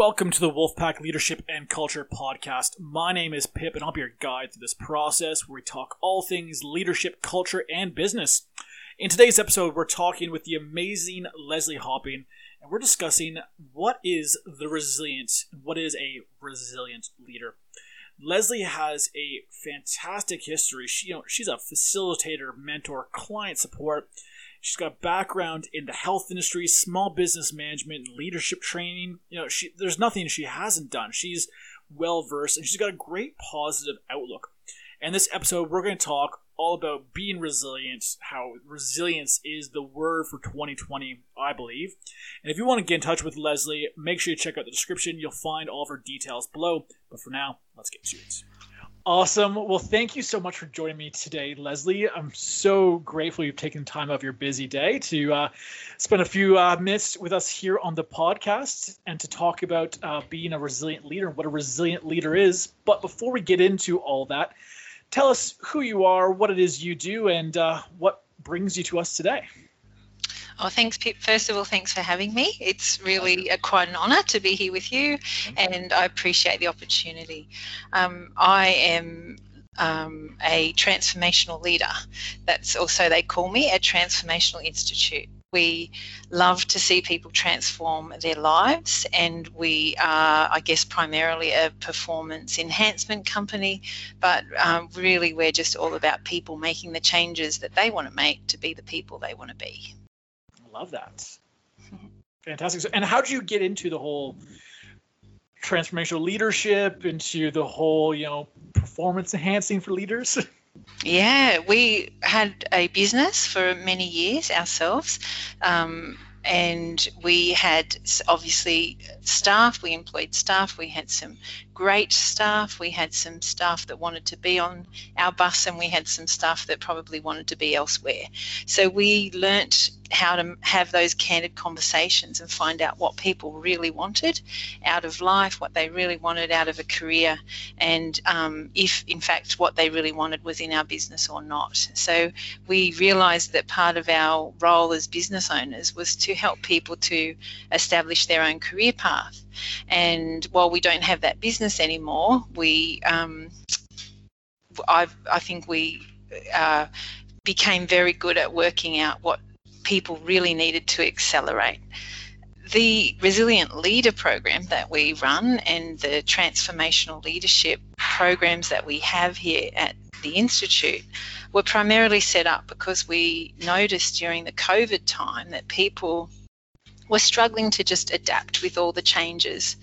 Welcome to the Wolfpack Leadership and Culture Podcast. My name is Pip, and I'll be your guide through this process where we talk all things leadership, culture, and business. In today's episode, we're talking with the amazing Leslie Hopping, and we're discussing what is the resilient, what is a resilient leader. Leslie has a fantastic history. She, you know, she's a facilitator, mentor, client support. She's got a background in the health industry, small business management, and leadership training. You know, she there's nothing she hasn't done. She's well versed and she's got a great positive outlook. And this episode, we're going to talk all about being resilient, how resilience is the word for 2020, I believe. And if you want to get in touch with Leslie, make sure you check out the description. You'll find all of her details below. But for now, let's get to it. Awesome. Well, thank you so much for joining me today, Leslie. I'm so grateful you've taken time out of your busy day to uh, spend a few uh, minutes with us here on the podcast and to talk about uh, being a resilient leader and what a resilient leader is. But before we get into all that, tell us who you are, what it is you do, and uh, what brings you to us today. Oh, thanks, Pip. First of all, thanks for having me. It's really a, quite an honour to be here with you, and I appreciate the opportunity. Um, I am um, a transformational leader. That's also, they call me a transformational institute. We love to see people transform their lives, and we are, I guess, primarily a performance enhancement company, but um, really we're just all about people making the changes that they want to make to be the people they want to be. Love that. Fantastic. So, and how did you get into the whole transformational leadership, into the whole, you know, performance enhancing for leaders? Yeah, we had a business for many years ourselves. Um, and we had obviously staff we employed staff we had some great staff we had some staff that wanted to be on our bus and we had some staff that probably wanted to be elsewhere so we learnt how to have those candid conversations and find out what people really wanted out of life, what they really wanted out of a career, and um, if in fact what they really wanted was in our business or not. So we realised that part of our role as business owners was to help people to establish their own career path. And while we don't have that business anymore, we um, i I think we uh, became very good at working out what people really needed to accelerate. The Resilient Leader program that we run and the transformational leadership programs that we have here at the Institute were primarily set up because we noticed during the COVID time that people were struggling to just adapt with all the changes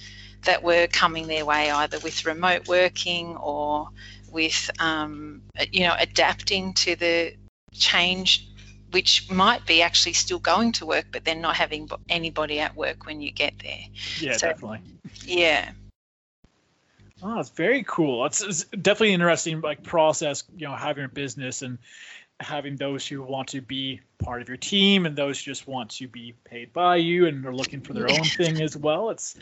that were coming their way, either with remote working or with um, you know adapting to the change which might be actually still going to work, but then not having anybody at work when you get there. Yeah, so, definitely. Yeah. Oh, it's very cool. It's, it's, definitely interesting, like process. You know, having a business and having those who want to be part of your team and those who just want to be paid by you and are looking for their own thing as well. It's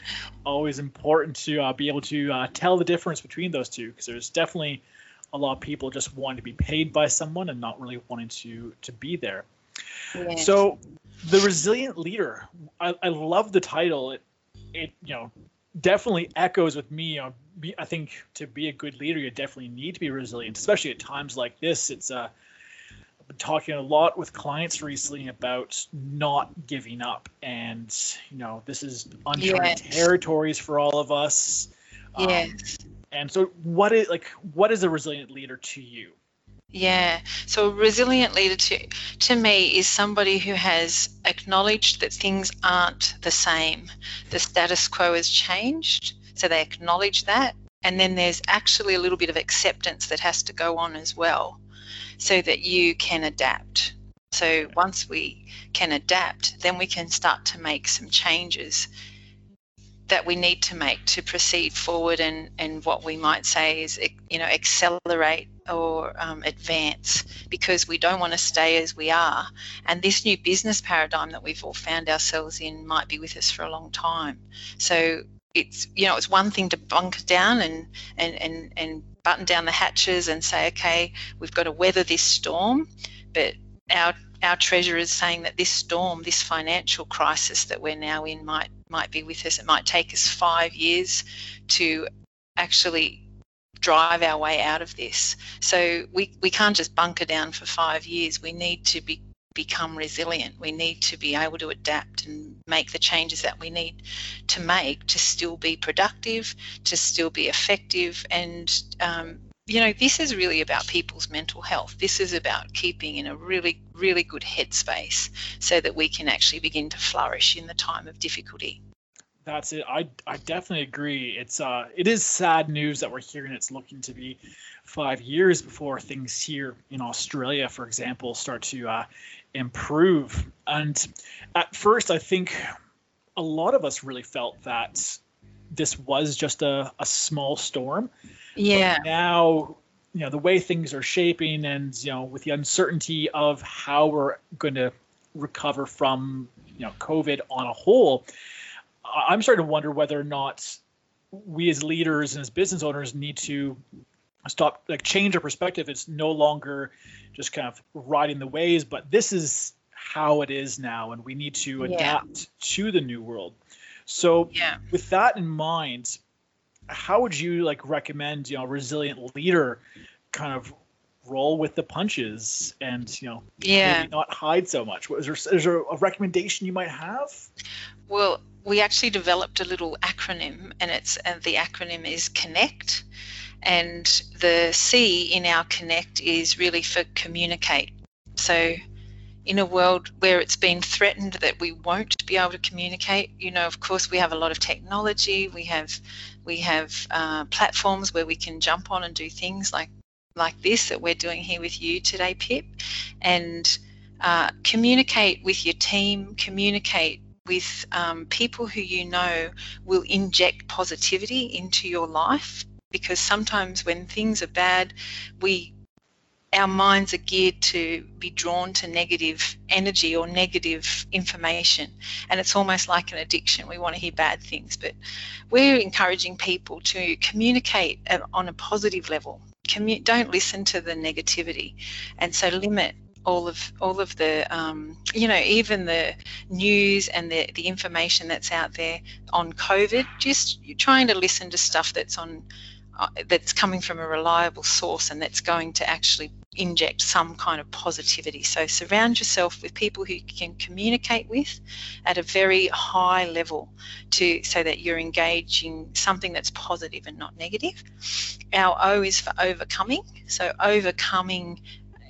always important to uh, be able to uh, tell the difference between those two because there's definitely a lot of people just wanting to be paid by someone and not really wanting to to be there. Yeah. So, the resilient leader. I, I love the title. It it you know definitely echoes with me. You know, be, I think to be a good leader, you definitely need to be resilient, especially at times like this. It's uh, I've been talking a lot with clients recently about not giving up, and you know, this is uncharted yes. territories for all of us. Yes. Um, and so, what is like what is a resilient leader to you? Yeah. So a resilient leader to to me is somebody who has acknowledged that things aren't the same. The status quo has changed, so they acknowledge that, and then there's actually a little bit of acceptance that has to go on as well, so that you can adapt. So once we can adapt, then we can start to make some changes that we need to make to proceed forward and, and what we might say is you know accelerate or um, advance because we don't want to stay as we are and this new business paradigm that we've all found ourselves in might be with us for a long time so it's you know it's one thing to bunker down and and and, and button down the hatches and say okay we've got to weather this storm but our our treasurer is saying that this storm, this financial crisis that we're now in, might might be with us. It might take us five years to actually drive our way out of this. So we, we can't just bunker down for five years. We need to be become resilient. We need to be able to adapt and make the changes that we need to make to still be productive, to still be effective, and um, you know, this is really about people's mental health. This is about keeping in a really, really good headspace so that we can actually begin to flourish in the time of difficulty. That's it. I, I definitely agree. It's uh it is sad news that we're hearing it's looking to be five years before things here in Australia, for example, start to uh, improve. And at first, I think a lot of us really felt that this was just a, a small storm yeah. But now, you know, the way things are shaping and, you know, with the uncertainty of how we're going to recover from, you know, COVID on a whole, I'm starting to wonder whether or not we as leaders and as business owners need to stop like change our perspective. It's no longer just kind of riding the waves but this is how it is now and we need to adapt yeah. to the new world. So yeah. with that in mind how would you like recommend you know resilient leader kind of roll with the punches and you know yeah. not hide so much? Is there, is there a recommendation you might have? Well we actually developed a little acronym and it's and the acronym is connect and the c in our connect is really for communicate so in a world where it's been threatened that we won't be able to communicate. You know, of course, we have a lot of technology. We have we have uh, platforms where we can jump on and do things like like this that we're doing here with you today, Pip, and uh, communicate with your team. Communicate with um, people who you know will inject positivity into your life because sometimes when things are bad, we our minds are geared to be drawn to negative energy or negative information. And it's almost like an addiction. We want to hear bad things, but we're encouraging people to communicate on a positive level. Don't listen to the negativity. And so limit all of all of the um, you know even the news and the, the information that's out there on COVID. Just trying to listen to stuff that's on Uh, that's coming from a reliable source and that's going to actually inject some kind of positivity. So surround yourself with people who you can communicate with at a very high level to so that you're engaging something that's positive and not negative. Our O is for overcoming. So overcoming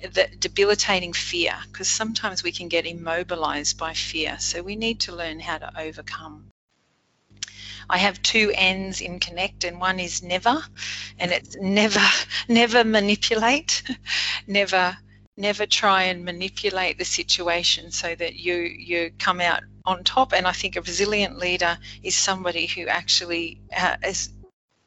the debilitating fear because sometimes we can get immobilized by fear. So we need to learn how to overcome I have two N's in Connect, and one is never, and it's never, never manipulate, never, never try and manipulate the situation so that you you come out on top. And I think a resilient leader is somebody who actually uh, is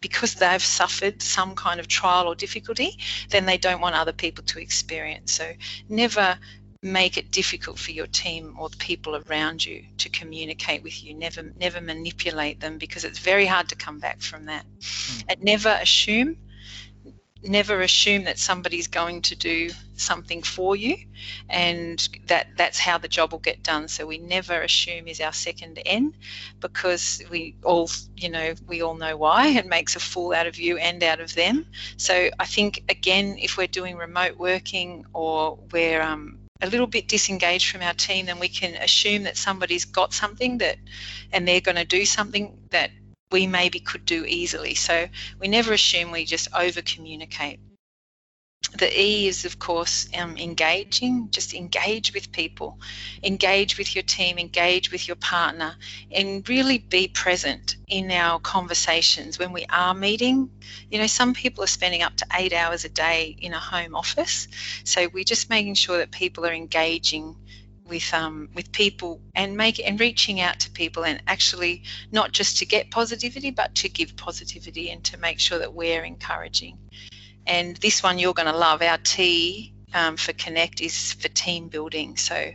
because they've suffered some kind of trial or difficulty, then they don't want other people to experience. So never make it difficult for your team or the people around you to communicate with you. Never, never manipulate them because it's very hard to come back from that. Mm. And never assume, never assume that somebody's going to do something for you, and that that's how the job will get done. So we never assume is our second N, because we all, you know, we all know why. It makes a fool out of you and out of them. So I think again, if we're doing remote working or we're um, a little bit disengaged from our team, then we can assume that somebody's got something that, and they're going to do something that we maybe could do easily. So we never assume we just over communicate the E is, of course, um, engaging. Just engage with people, engage with your team, engage with your partner, and really be present in our conversations when we are meeting. You know, some people are spending up to eight hours a day in a home office, so we're just making sure that people are engaging with um, with people and make and reaching out to people and actually not just to get positivity but to give positivity and to make sure that we're encouraging and this one you're going to love. Our T um, for Connect is for team building. So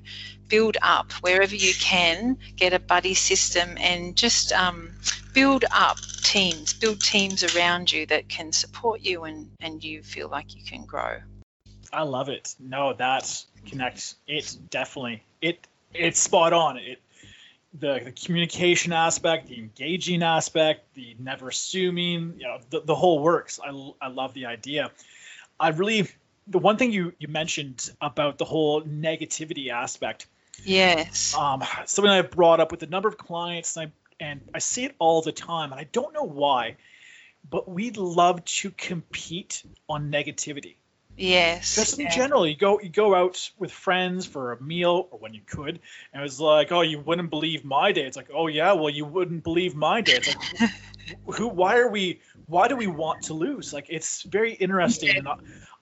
build up wherever you can, get a buddy system and just um, build up teams, build teams around you that can support you and, and you feel like you can grow. I love it. No, that connects. It definitely it it's spot on. It the, the communication aspect, the engaging aspect, the never assuming, you know, the, the whole works. I, I love the idea. I really, the one thing you, you mentioned about the whole negativity aspect. Yes. Um, something I've brought up with a number of clients, and I, and I see it all the time, and I don't know why, but we love to compete on negativity. Yes. Just in yeah. general, you go you go out with friends for a meal or when you could, and it was like, oh, you wouldn't believe my day. It's like, oh yeah, well you wouldn't believe my day. It's like, who? Why are we? Why do we want to lose? Like it's very interesting, yeah. and I,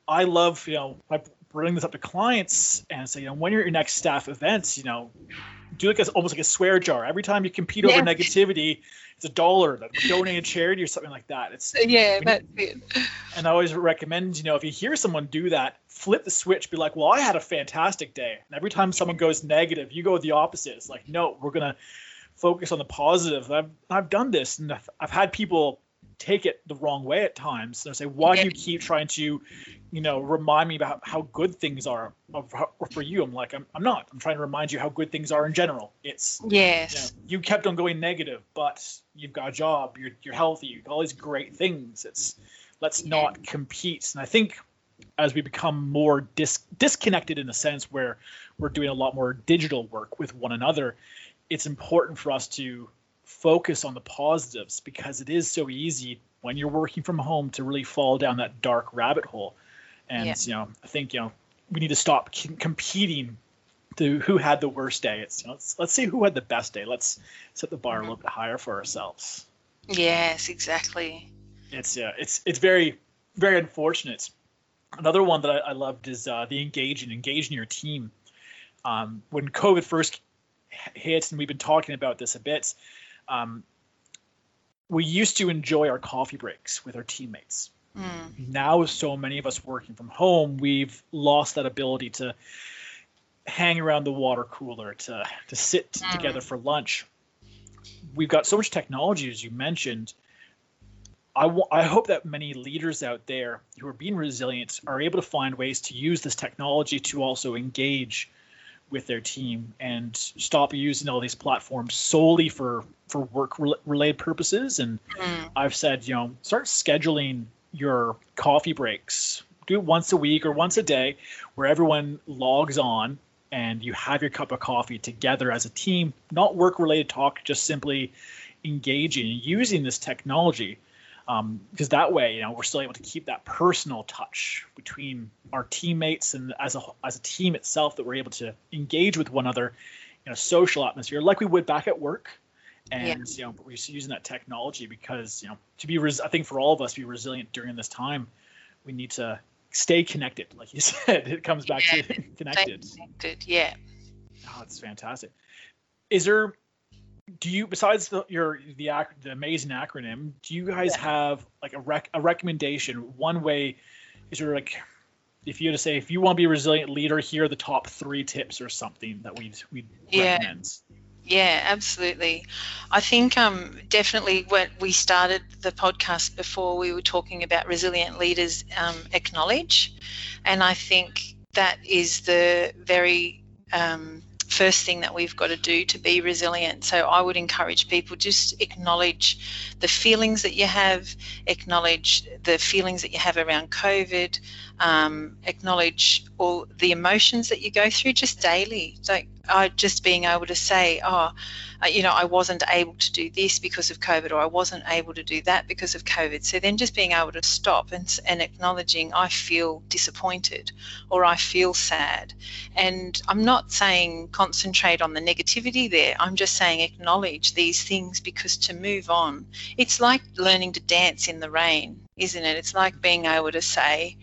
I love you know I bring this up to clients and say you know when you're at your next staff events, you know, do like a, almost like a swear jar. Every time you compete yeah. over negativity, it's a dollar that donate a charity or something like that. It's yeah, that's it. And I always recommend, you know, if you hear someone do that, flip the switch, be like, well, I had a fantastic day. And every time someone goes negative, you go the opposite. It's like, no, we're gonna focus on the positive. I've I've done this, and I've, I've had people take it the wrong way at times. They'll say, "Why do you keep trying to, you know, remind me about how good things are for you?" I'm like, I'm, I'm not. I'm trying to remind you how good things are in general. It's yes. You, know, you kept on going negative, but you've got a job. You're you're healthy. You've got all these great things. It's let's not compete. And I think as we become more dis- disconnected in a sense where we're doing a lot more digital work with one another, it's important for us to focus on the positives because it is so easy when you're working from home to really fall down that dark rabbit hole. And yeah. you know, I think you know we need to stop c- competing to who had the worst day. It's you know, let's, let's see who had the best day. Let's set the bar mm-hmm. a little bit higher for ourselves. Yes, exactly. It's yeah, it's it's very very unfortunate. Another one that I, I loved is uh, the engaging engaging your team. Um, when COVID first hits, and we've been talking about this a bit, um, we used to enjoy our coffee breaks with our teammates. Mm. Now, with so many of us working from home, we've lost that ability to hang around the water cooler, to to sit mm. together for lunch. We've got so much technology, as you mentioned. I, w- I hope that many leaders out there who are being resilient are able to find ways to use this technology to also engage with their team and stop using all these platforms solely for for work related purposes. And mm. i've said you know start scheduling your coffee breaks. Do it once a week or once a day where everyone logs on and you have your cup of coffee together as a team not work related talk just simply engaging using this technology um, because that way, you know, we're still able to keep that personal touch between our teammates and as a as a team itself that we're able to engage with one another in a social atmosphere like we would back at work. And yeah. you know, we're using that technology because you know to be res- I think for all of us to be resilient during this time, we need to stay connected. Like you said, it comes back yeah. to connected. Connected, yeah. Oh, that's fantastic. Is there do you besides the, your the, the amazing acronym do you guys have like a rec a recommendation one way is there like if you had to say if you want to be a resilient leader here are the top three tips or something that we'd we'd yeah. recommend yeah, absolutely. I think um, definitely when we started the podcast before, we were talking about resilient leaders um, acknowledge, and I think that is the very um, first thing that we've got to do to be resilient. So I would encourage people just acknowledge the feelings that you have, acknowledge the feelings that you have around COVID, um, acknowledge all the emotions that you go through just daily. Like I just being able to say, oh, you know, I wasn't able to do this because of COVID, or I wasn't able to do that because of COVID. So then just being able to stop and, and acknowledging, I feel disappointed or I feel sad. And I'm not saying concentrate on the negativity there, I'm just saying acknowledge these things because to move on, it's like learning to dance in the rain, isn't it? It's like being able to say,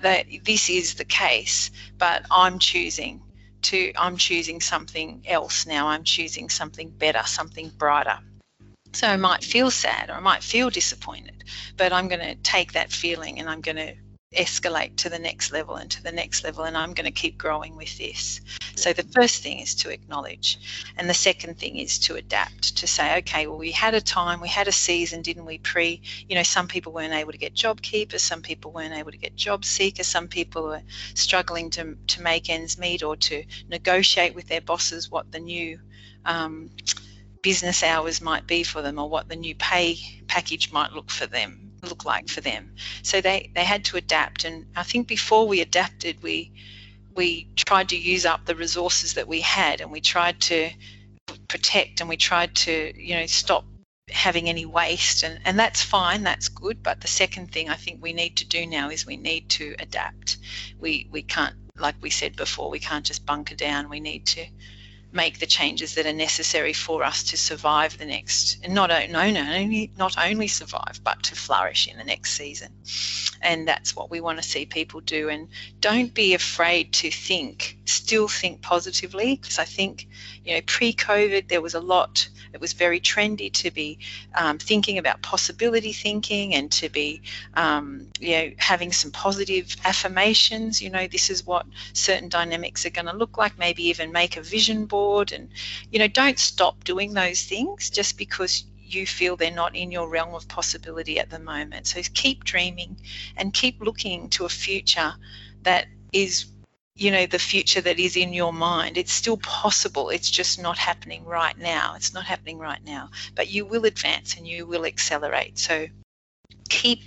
that this is the case, but I'm choosing to I'm choosing something else now. I'm choosing something better, something brighter. So I might feel sad or I might feel disappointed, but I'm going to take that feeling and I'm going to escalate to the next level and to the next level and I'm going to keep growing with this. So the first thing is to acknowledge and the second thing is to adapt to say okay well we had a time we had a season didn't we pre you know some people weren't able to get job keepers some people weren't able to get job seekers some people were struggling to, to make ends meet or to negotiate with their bosses what the new um, business hours might be for them or what the new pay package might look for them look like for them. So they they had to adapt and i think before we adapted we we tried to use up the resources that we had and we tried to protect and we tried to you know stop having any waste and, and that's fine that's good but the second thing i think we need to do now is we need to adapt. We we can't like we said before we can't just bunker down we need to make the changes that are necessary for us to survive the next and not only not only survive but to flourish in the next season. And that's what we want to see people do and don't be afraid to think still think positively because i think you know pre-covid there was a lot it was very trendy to be um, thinking about possibility thinking and to be, um, you know, having some positive affirmations. You know, this is what certain dynamics are going to look like. Maybe even make a vision board, and you know, don't stop doing those things just because you feel they're not in your realm of possibility at the moment. So keep dreaming and keep looking to a future that is you know the future that is in your mind. It's still possible. It's just not happening right now. It's not happening right now. But you will advance and you will accelerate. So keep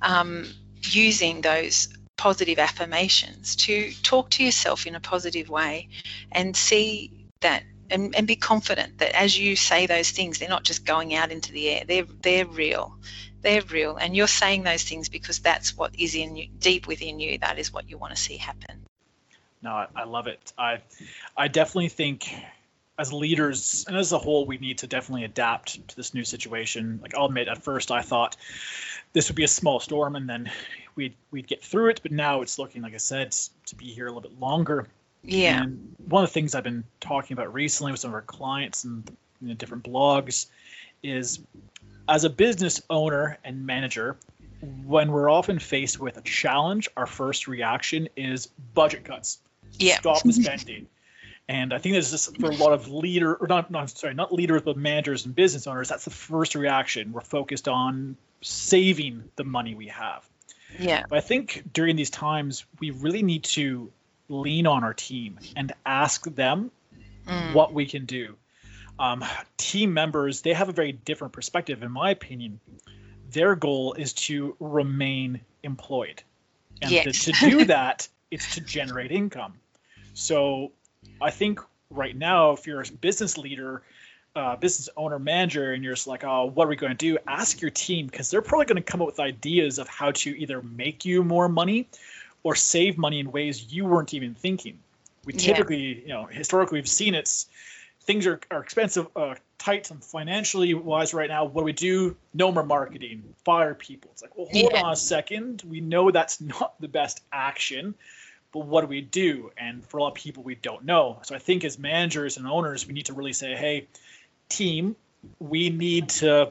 um, using those positive affirmations to talk to yourself in a positive way and see that and, and be confident that as you say those things they're not just going out into the air. They're they're real. They're real. And you're saying those things because that's what is in you deep within you. That is what you want to see happen no, I, I love it. I I definitely think as leaders and as a whole, we need to definitely adapt to this new situation. Like I'll admit, at first I thought this would be a small storm and then we'd we'd get through it, but now it's looking, like I said, to be here a little bit longer. Yeah. And one of the things I've been talking about recently with some of our clients and you know, different blogs is as a business owner and manager, when we're often faced with a challenge, our first reaction is budget cuts yeah. stop the spending. And I think there's this is for a lot of leader or not, not sorry, not leaders, but managers and business owners. That's the first reaction. We're focused on saving the money we have. Yeah. But I think during these times, we really need to lean on our team and ask them mm. what we can do. Um, team members, they have a very different perspective, in my opinion. Their goal is to remain employed. And yes. to, to do that, it's to generate income. So I think right now, if you're a business leader, uh, business owner, manager, and you're just like, oh, what are we going to do? Ask your team because they're probably going to come up with ideas of how to either make you more money or save money in ways you weren't even thinking. We typically, yeah. you know, historically, we've seen it's things are, are expensive, uh, tight, and financially wise right now. What do we do? No more marketing, fire people. It's like, well, hold yeah. on a second. We know that's not the best action but what do we do? And for a lot of people, we don't know. So I think as managers and owners, we need to really say, hey, team, we need to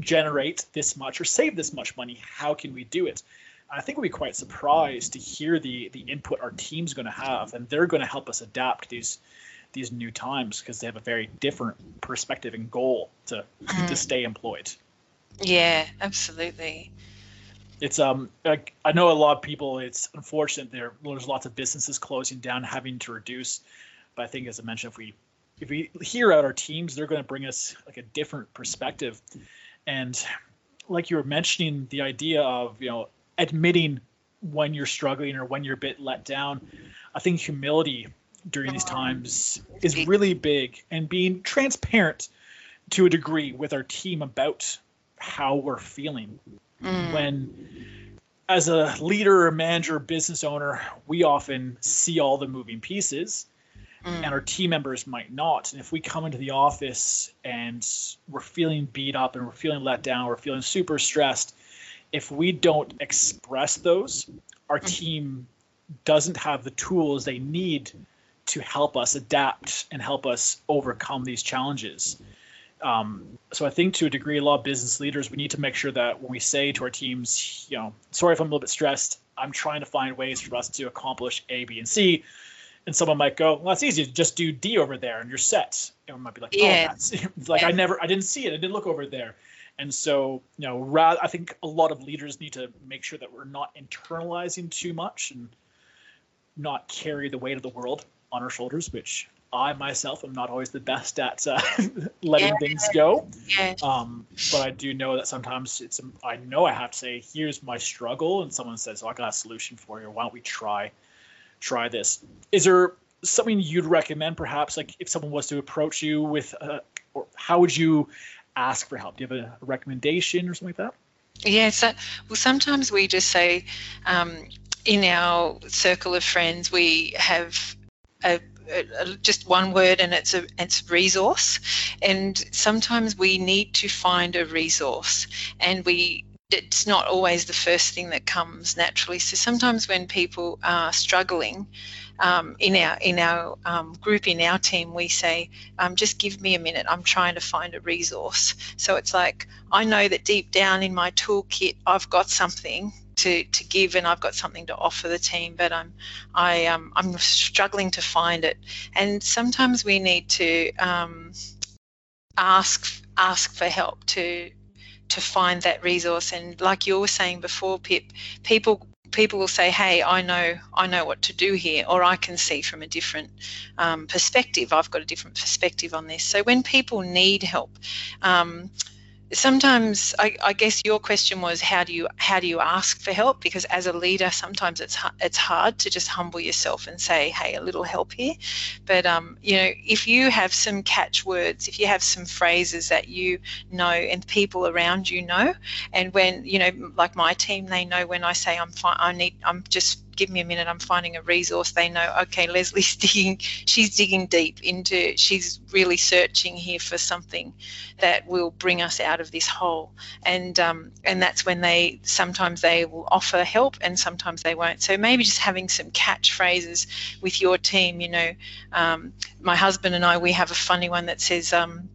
generate this much or save this much money. How can we do it? I think we'll be quite surprised to hear the the input our team's going to have, and they're going to help us adapt these these new times because they have a very different perspective and goal to mm. to stay employed. Yeah, absolutely it's um like I know a lot of people. It's unfortunate there there's lots of businesses closing down, having to reduce. But I think, as I mentioned, if we if we hear out our teams, they're going to bring us like a different perspective. And like you were mentioning, the idea of you know admitting when you're struggling or when you're a bit let down. I think humility during these times is really big, and being transparent to a degree with our team about how we're feeling mm. when as a leader, manager, business owner, we often see all the moving pieces mm. and our team members might not. And if we come into the office and we're feeling beat up and we're feeling let down, we're feeling super stressed, if we don't express those, our mm. team doesn't have the tools they need to help us adapt and help us overcome these challenges. Um, so I think to a degree, a lot of business leaders, we need to make sure that when we say to our teams, you know, sorry if I'm a little bit stressed, I'm trying to find ways for us to accomplish A, B, and C. And someone might go, well, that's easy. Just do D over there and you're set. And might be like, oh, yeah. that's like yeah. I never, I didn't see it. I didn't look over there. And so, you know, rather, I think a lot of leaders need to make sure that we're not internalizing too much and not carry the weight of the world on our shoulders, which I myself am not always the best at uh, letting yeah. things go. Yeah. Um, but I do know that sometimes it's I know I have to say, here's my struggle, and someone says, "Oh, I got a solution for you. Why don't we try try this?" Is there something you'd recommend, perhaps, like if someone was to approach you with, uh, or how would you ask for help? Do you have a, recommendation or something like that? Yeah, so, well, sometimes we just say um, in our circle of friends, we have a, a, just one word and it's a it's resource. And sometimes we need to find a resource and we it's not always the first thing that comes naturally. So sometimes when people are struggling um, in our in our um, group in our team we say um, just give me a minute. I'm trying to find a resource. So it's like i know that deep down in my toolkit i've got something to, to give and I've got something to offer the team, but I'm I um, I'm struggling to find it. And sometimes we need to um, ask ask for help to to find that resource. And like you were saying before, Pip, people people will say, "Hey, I know, I know what to do here," or "I can see from a different um, perspective. I've got a different perspective on this." So when people need help, um, sometimes I, I, guess your question was how do you how do you ask for help? Because as a leader sometimes it's it's hard to just humble yourself and say hey a little help here. But um, you know if you have some catchwords if you have some phrases that you know and people around you know and when you know like my team they know when I say I'm fine I need I'm just give me a minute i'm finding a resource they know okay leslie's digging she's digging deep into she's really searching here for something that will bring us out of this hole. And um, and that's when they sometimes they will offer help and sometimes they won't. So maybe just having some catchphrases with your team you know um, my husband and i we have a funny one that says um,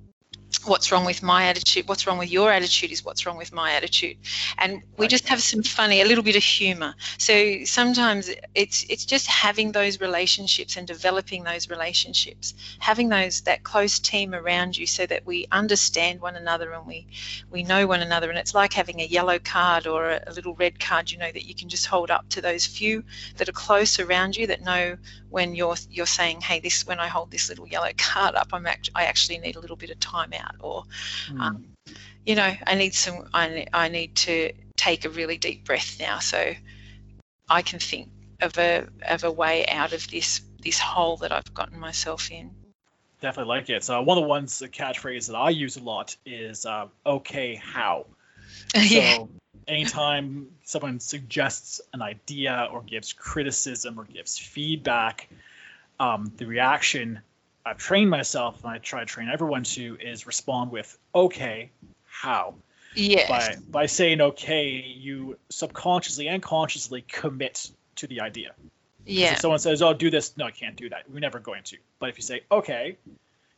what's wrong with my attitude what's wrong with your attitude is what's wrong with my attitude. And we just have some funny a little bit of humor. So sometimes it's it's just having those relationships and developing those relationships having those that close team around you so that we understand one another and we we know one another. And it's like having a yellow card or a, a little red card you know that you can just hold up to those few that are close around you that know when you're you're saying hey this when i hold this little yellow card up i'm act- i actually need a little bit of time out or mm. um, you know i need some I, I need to take a really deep breath now so i can think of a of a way out of this this hole that i've gotten myself in definitely like it so one of the ones the catchphrase that i use a lot is uh, okay how yeah. so anytime someone suggests an idea or gives criticism or gives feedback, um, the reaction I've trained myself and I try to train everyone to is respond with, okay, how? Yes. By, by saying okay, you subconsciously and consciously commit to the idea. Yeah. If someone says, oh, do this, no, I can't do that. We're never going to. But if you say, okay,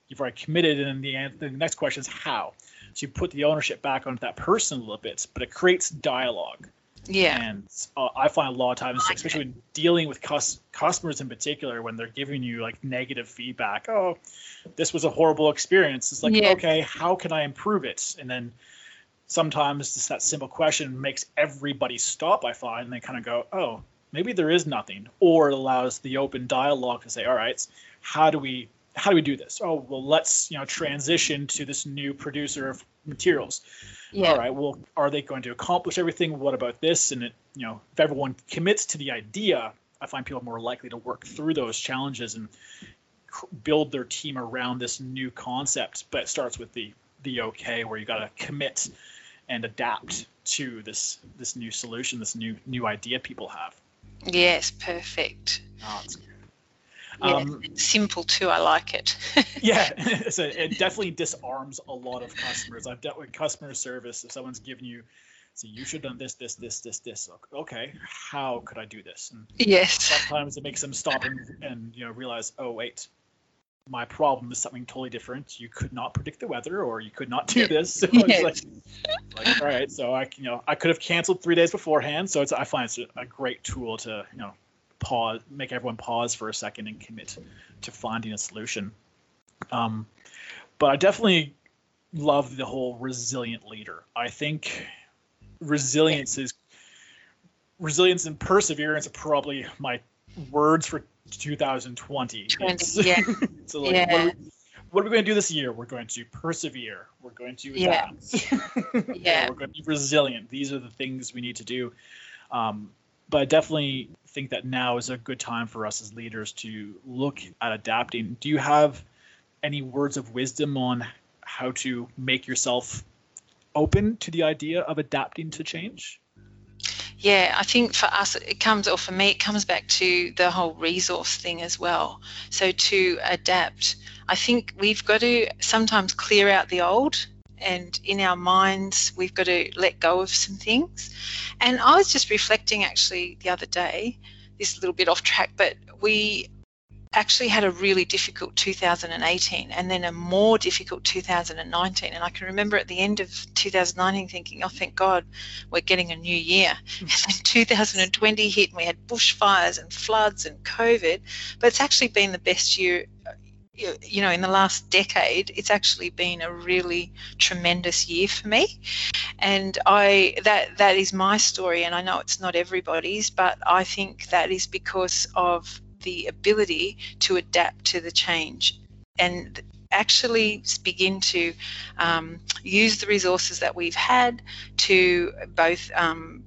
you've already committed, and the, the next question is how. So you put the ownership back onto that person a little bit, but it creates dialogue. Yeah. And uh, I find a lot of times, especially when dealing with cus- customers in particular, when they're giving you like negative feedback, oh, this was a horrible experience. It's like, yeah. okay, how can I improve it? And then sometimes just that simple question makes everybody stop, I find, and they kind of go, oh, maybe there is nothing. Or it allows the open dialogue to say, all right, how do we how do we do this? Oh, well, let's you know transition to this new producer of materials. Yeah. All right. Well, are they going to accomplish everything? What about this? And it, you know, if everyone commits to the idea, I find people more likely to work through those challenges and build their team around this new concept. But it starts with the the okay, where you got to commit and adapt to this this new solution, this new new idea people have. Yes, perfect. Oh, yeah, um, simple too. I like it. yeah, so it definitely disarms a lot of customers. I've dealt with customer service. If someone's giving you, so you should have done this, this, this, this, this. Okay, how could I do this? And yes. Sometimes it makes them stop and, and you know realize, oh wait, my problem is something totally different. You could not predict the weather, or you could not do this. So yes. like, like, all right, so I, you know, I could have canceled three days beforehand. So it's, I find it's a great tool to, you know, pause, make everyone pause for a second and commit to finding a solution. Um, but I definitely love the whole resilient leader. I think resilience is resilience and perseverance are probably my words for 2020. 20, It's- yeah. so like, Yeah. what, are we, what are we going to do this year? We're going to persevere. We're going to Yeah. adapt. Yeah. We're going to be resilient. These are the things we need to do. Um, but I definitely think that now is a good time for us as leaders to look at adapting. Do you have any words of wisdom on how to make yourself open to the idea of adapting to change? Yeah, I think for us, it comes, or for me, it comes back to the whole resource thing as well. So to adapt, I think we've got to sometimes clear out the old, and in our minds, we've got to let go of some things. And I was just reflecting actually the other day, this little bit off track, but we actually had a really difficult 2018 and then a more difficult 2019 and i can remember at the end of 2019 thinking oh thank god we're getting a new year and then 2020 hit and we had bushfires and floods and covid but it's actually been the best year you know in the last decade it's actually been a really tremendous year for me. And i that that is my story and i know it's not everybody's but i think that is because of the ability to adapt to the change and actually begin to um, use the resources that we've had to both um,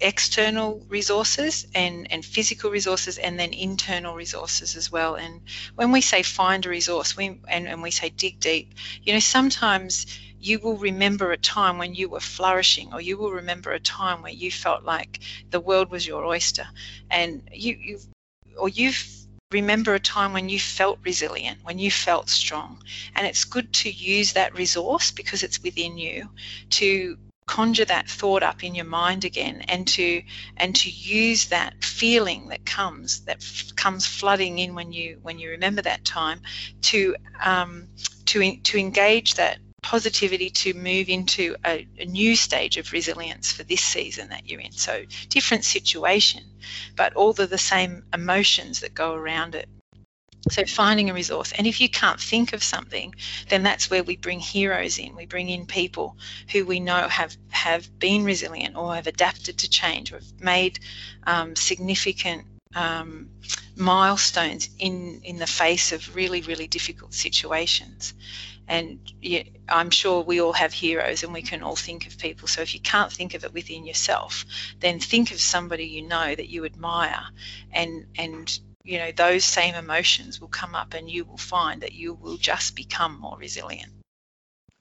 external resources and, and physical resources and then internal resources as well. And when we say find a resource we and, and we say dig deep you know sometimes you will remember a time when you were flourishing or you will remember a time where you felt like the world was your oyster. And you, you or you remember a time when you felt resilient when you felt strong. And it's good to use that resource because it's within you to conjure that thought up in your mind again and to and to use that feeling that comes that f- comes flooding in when you when you remember that time to um, to en- to engage that positivity to move into a, a new stage of resilience for this season that you're in. So different situation but all the, the same emotions that go around it so finding a resource. And if you can't think of something then that's where we bring heroes in. We bring in people who we know have have been resilient or have adapted to change or have made um, significant um, milestones in in the face of really really difficult situations. And I'm sure we all have heroes and we can all think of people. So if you can't think of it within yourself, then think of somebody you know that you admire and and you know those same emotions will come up and you will find that you will just become more resilient.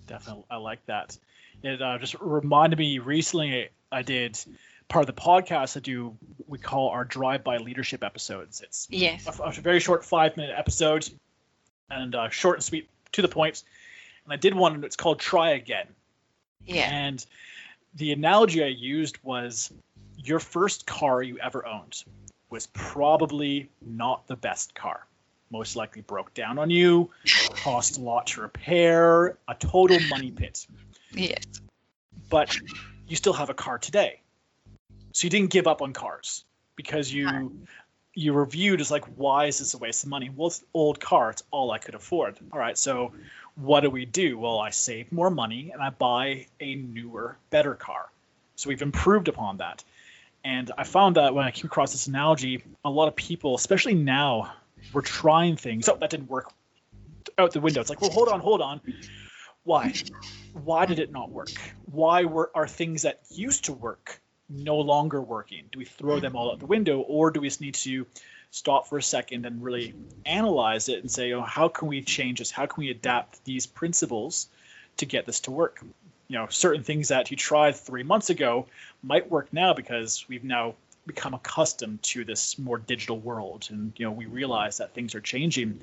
Definitely, I like that. It uh, just reminded me recently. I did part of the podcast I do. We call our drive-by leadership episodes. It's Yes. a, a very short five-minute episode, and uh, short and sweet, to the point. And I did one. and It's called "Try Again." Yeah. And the analogy I used was your first car you ever owned was probably not the best car. Most likely broke down on you, cost a lot to repair, a total money pit. Yes. But you still have a car today. So you didn't give up on cars because you you reviewed as like, why is this a waste of money? Well, it's an old car. It's all I could afford. All right, so what do we do? Well, I save more money and I buy a newer, better car. So we've improved upon that. And I found that when I came across this analogy, a lot of people, especially now, were trying things. Oh, that didn't work. Out the window. It's like, well, hold on, hold on. Why? Why did it not work? Why were are things that used to work no longer working? Do we throw them all out the window, or do we just need to stop for a second and really analyze it and say, oh, how can we change this? How can we adapt these principles to get this to work? You know, certain things that you tried three months ago might work now because we've now become accustomed to this more digital world, and you know, we realize that things are changing.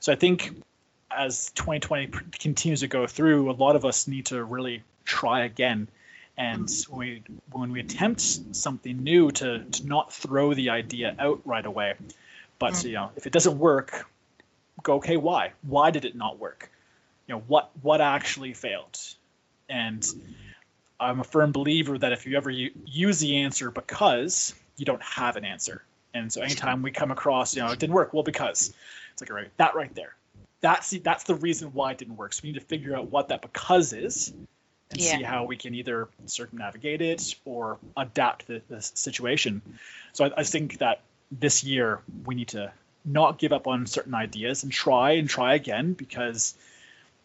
So I think as 2020 continues to go through, a lot of us need to really try again. And when we when we attempt something new, to, to not throw the idea out right away, but mm. you know if it doesn't work, go okay why why did it not work? You know what what actually failed, and I'm a firm believer that if you ever use the answer because you don't have an answer, and so anytime we come across you know it didn't work, well because it's like all right that right there that's the, that's the reason why it didn't work. So we need to figure out what that because is, and Yeah. see how we can either circumnavigate it or adapt the, the situation. So I, I think that this year we need to not give up on certain ideas and try and try again because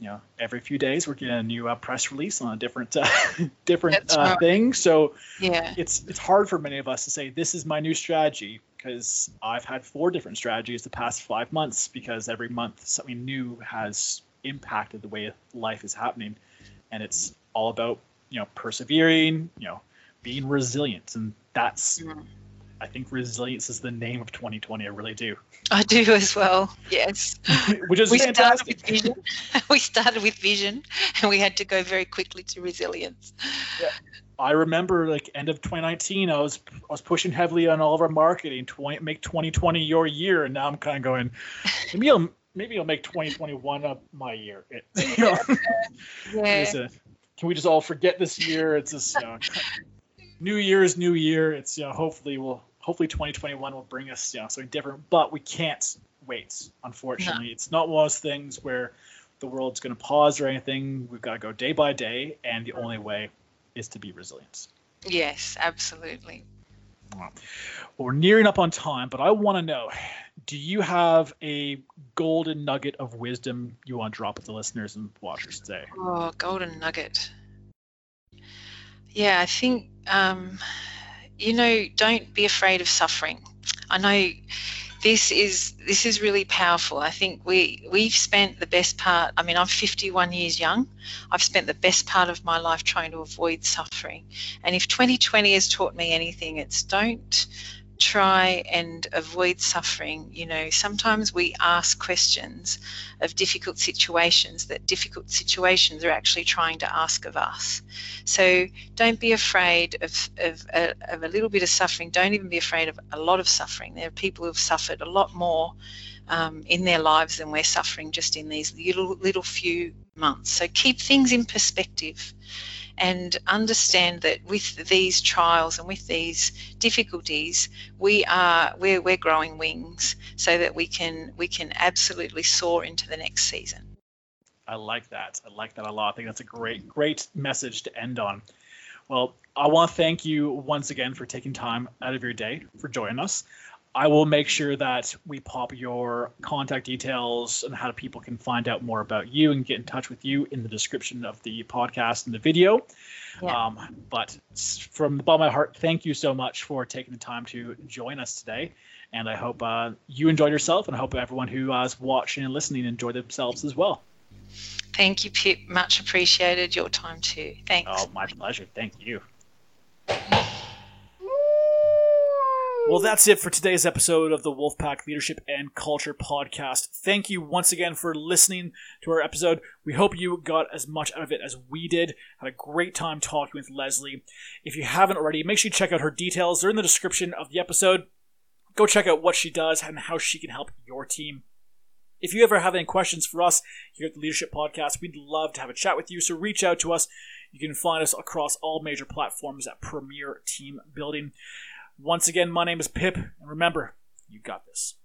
you know every few days we're getting a new uh, press release on a different uh, different uh, thing. So yeah. it's it's hard for many of us to say this is my new strategy because i've had four different strategies the past five months because every month something new has impacted the way life is happening. And it's all about you know persevering you know being resilient. And that's mm. I think resilience is the name of 2020. I really do. I do as well. Yes. Which is we fantastic. Started with vision. we started with vision, and we had to go very quickly to resilience. Yeah. I remember like end of 2019, I was I was pushing heavily on all of our marketing, 20, make 2020 your year, and now I'm kind of going, maybe I'll maybe I'll make 2021 up my year. It, you know, yeah. A, can we just all forget this year? It's just you know, New Year's New Year. It's you know hopefully we'll hopefully 2021 will bring us you know something different but we can't wait unfortunately. No. it's not one of those things where the world's going to pause or anything. We've got to go day by day and the only way is to be resilient. Yes absolutely. Well, we're nearing up on time but i want to know do you have a golden nugget of wisdom you want to drop with the listeners and watchers today? Oh golden nugget. Yeah i think um, you know, don't be afraid of suffering. I know this is this is really powerful. I think we we've spent the best part. I mean, I'm 51 years young. I've spent the best part of my life trying to avoid suffering. And if 2020 has taught me anything, it's don't try and avoid suffering. You know, sometimes we ask questions of difficult situations that difficult situations are actually trying to ask of us. So don't be afraid of, of, a, of a little bit of suffering. Don't even be afraid of a lot of suffering. There are people who've suffered a lot more um, in their lives than we're suffering just in these little little few months. So keep things in perspective and understand that with these trials and with these difficulties, we are we're, we're growing wings so that we can we can absolutely soar into the next season. I like that. I like that a lot. I think that's a great great message to end on. Well, I want to thank you once again for taking time out of your day for joining us. I will make sure that we pop your contact details and how people can find out more about you and get in touch with you in the description of the podcast and the video. Yeah. Um, but from the bottom of my heart, thank you so much for taking the time to join us today. And I hope uh, you enjoyed yourself, and I hope everyone who uh, is watching and listening enjoyed themselves as well. Thank you, Pip. Much appreciated your time too. Thanks. Oh, my pleasure. Thank you. Well, that's it for today's episode of the Wolfpack Leadership and Culture Podcast. Thank you once again for listening to our episode. We hope you got as much out of it as we did. Had a great time talking with Leslie. If you haven't already, make sure you check out her details. They're in the description of the episode. Go check out what she does and how she can help your team. If you ever have any questions for us here at the Leadership Podcast, we'd love to have a chat with you. So reach out to us. You can find us across all major platforms at Premier Team Building. Once again, my name is Pip, and remember, you got this.